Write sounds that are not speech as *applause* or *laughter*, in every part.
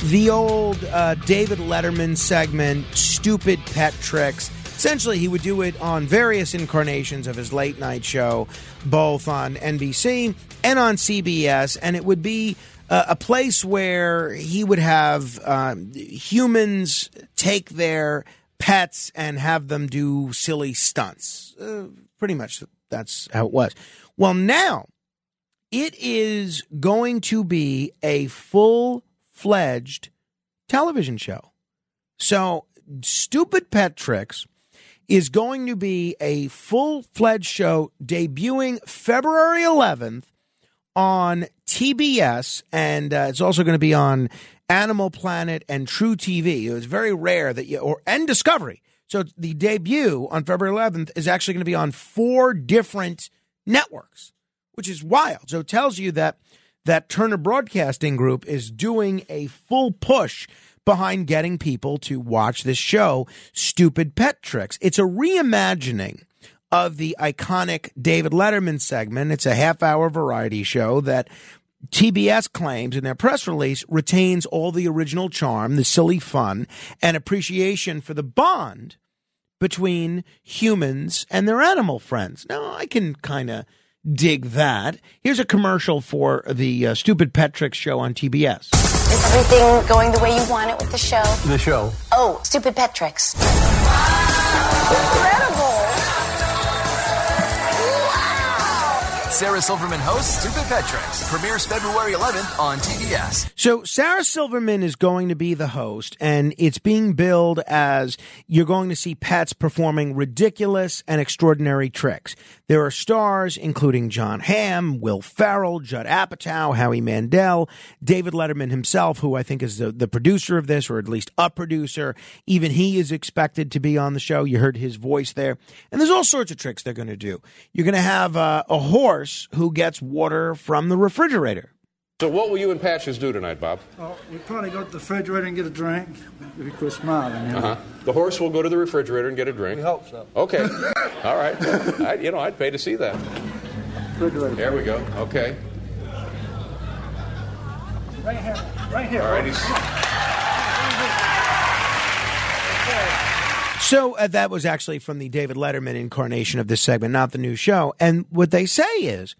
The old uh, David Letterman segment, Stupid Pet Tricks. Essentially, he would do it on various incarnations of his late night show, both on NBC and on CBS, and it would be uh, a place where he would have um, humans take their pets and have them do silly stunts. Uh, pretty much that's how it was. Well, now it is going to be a full fledged television show. So, Stupid Pet Tricks is going to be a full fledged show debuting February 11th on TBS, and uh, it's also going to be on Animal Planet and truTV. It's very rare that you, or and Discovery. So the debut on February 11th is actually going to be on four different networks, which is wild. So it tells you that that Turner Broadcasting Group is doing a full push behind getting people to watch this show, Stupid Pet Tricks. It's a reimagining of the iconic David Letterman segment. It's a half hour variety show that TBS claims in their press release retains all the original charm, the silly fun, and appreciation for the bond between humans and their animal friends. Now, I can kind of dig that. Here's a commercial for the uh, Stupid Pet Tricks show on TBS. Is everything going the way you want it with the show? The show. Oh, Stupid Pet Tricks. Sarah Silverman hosts Stupid Pet Tricks. Premieres February 11th on TBS. So Sarah Silverman is going to be the host, and it's being billed as you're going to see pets performing ridiculous and extraordinary tricks. There are stars including Jon Hamm, Will Ferrell, Judd Apatow, Howie Mandel, David Letterman himself, who I think is the, the producer of this, or at least a producer. Even he is expected to be on the show. You heard his voice there. And there's all sorts of tricks they're going to do. You're going to have uh, a horse who gets water from the refrigerator. So what will you and Patches do tonight, Bob? Oh, we probably go to the refrigerator and get a drink. If you quit smiling, you know. Uh-huh. The horse will go to the refrigerator and get a drink. We hope so. Okay. *laughs* All right. I, you know, I'd pay to see that. Refrigerator. There we go. Okay. Right here. Right here. All right. He's, So uh, that was actually from the David Letterman incarnation of this segment, not the new show. And what they say is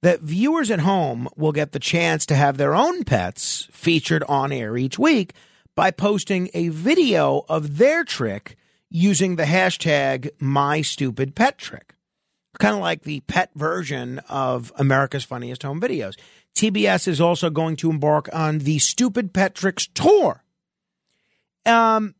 that viewers at home will get the chance to have their own pets featured on air each week by posting a video of their trick using the hashtag MyStupidPetTrick. Kind of like the pet version of America's Funniest Home Videos. TBS is also going to embark on the Stupid Pet Tricks tour. Um,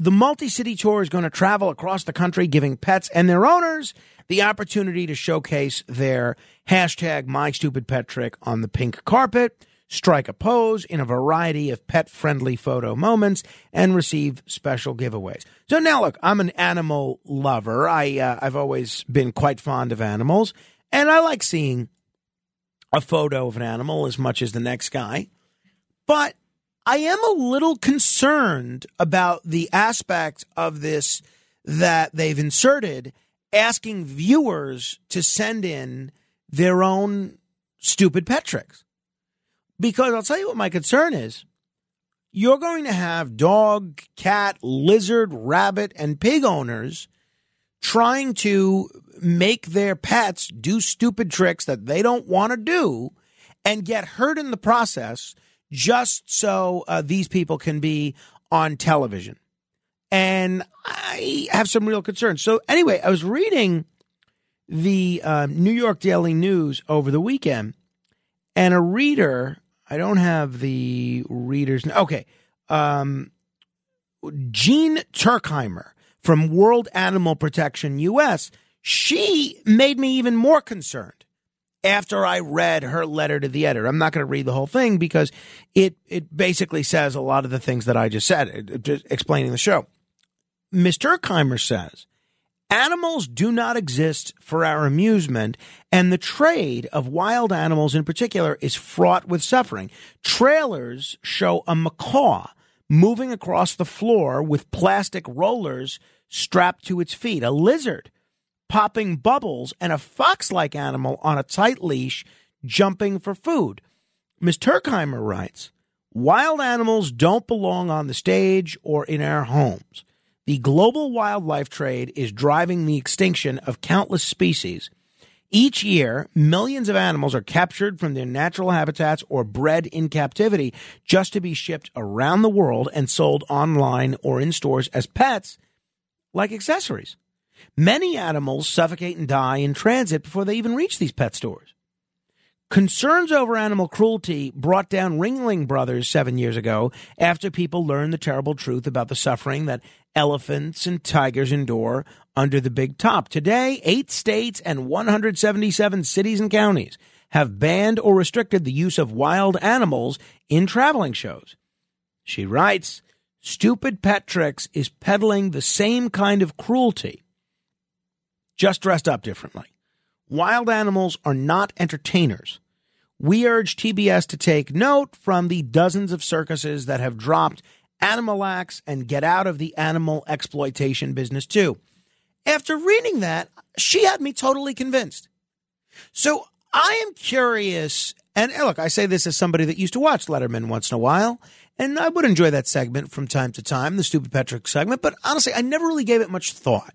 the multi city tour is going to travel across the country, giving pets and their owners the opportunity to showcase their hashtag My Stupid Pet Trick on the pink carpet, strike a pose in a variety of pet friendly photo moments, and receive special giveaways. So now, look, I'm an animal lover. I, uh, I've always been quite fond of animals, and I like seeing a photo of an animal as much as the next guy. But I am a little concerned about the aspect of this that they've inserted, asking viewers to send in their own stupid pet tricks. Because I'll tell you what my concern is. You're going to have dog, cat, lizard, rabbit, and pig owners trying to make their pets do stupid tricks that they don't want to do and get hurt in the process just so uh, these people can be on television. And I have some real concerns. So, anyway, I was reading the uh, New York Daily News over the weekend, and a reader, I don't have the reader's Okay. Um, Jean Turkheimer from World Animal Protection US, she made me even more concerned after I read her letter to the editor. I'm not going to read the whole thing because it it basically says a lot of the things that I just said, uh, just explaining the show. Ms. Turkheimer says animals do not exist for our amusement, and the trade of wild animals in particular is fraught with suffering. Trailers show a macaw moving across the floor with plastic rollers strapped to its feet, a lizard popping bubbles, and a fox like animal on a tight leash jumping for food. Ms. Turkheimer writes Wild animals don't belong on the stage or in our homes. The global wildlife trade is driving the extinction of countless species. Each year, millions of animals are captured from their natural habitats or bred in captivity just to be shipped around the world and sold online or in stores as pets, like accessories. Many animals suffocate and die in transit before they even reach these pet stores. Concerns over animal cruelty brought down Ringling Brothers seven years ago after people learned the terrible truth about the suffering that elephants and tigers endure under the big top. Today, eight states and 177 cities and counties have banned or restricted the use of wild animals in traveling shows. She writes, Stupid Pet Tricks is peddling the same kind of cruelty, just dressed up differently. Wild animals are not entertainers. We urge TBS to take note from the dozens of circuses that have dropped Animalax and get out of the animal exploitation business too. After reading that, she had me totally convinced. So I am curious, and look, I say this as somebody that used to watch Letterman once in a while, and I would enjoy that segment from time to time, the Stupid Pet Tricks segment, but honestly, I never really gave it much thought.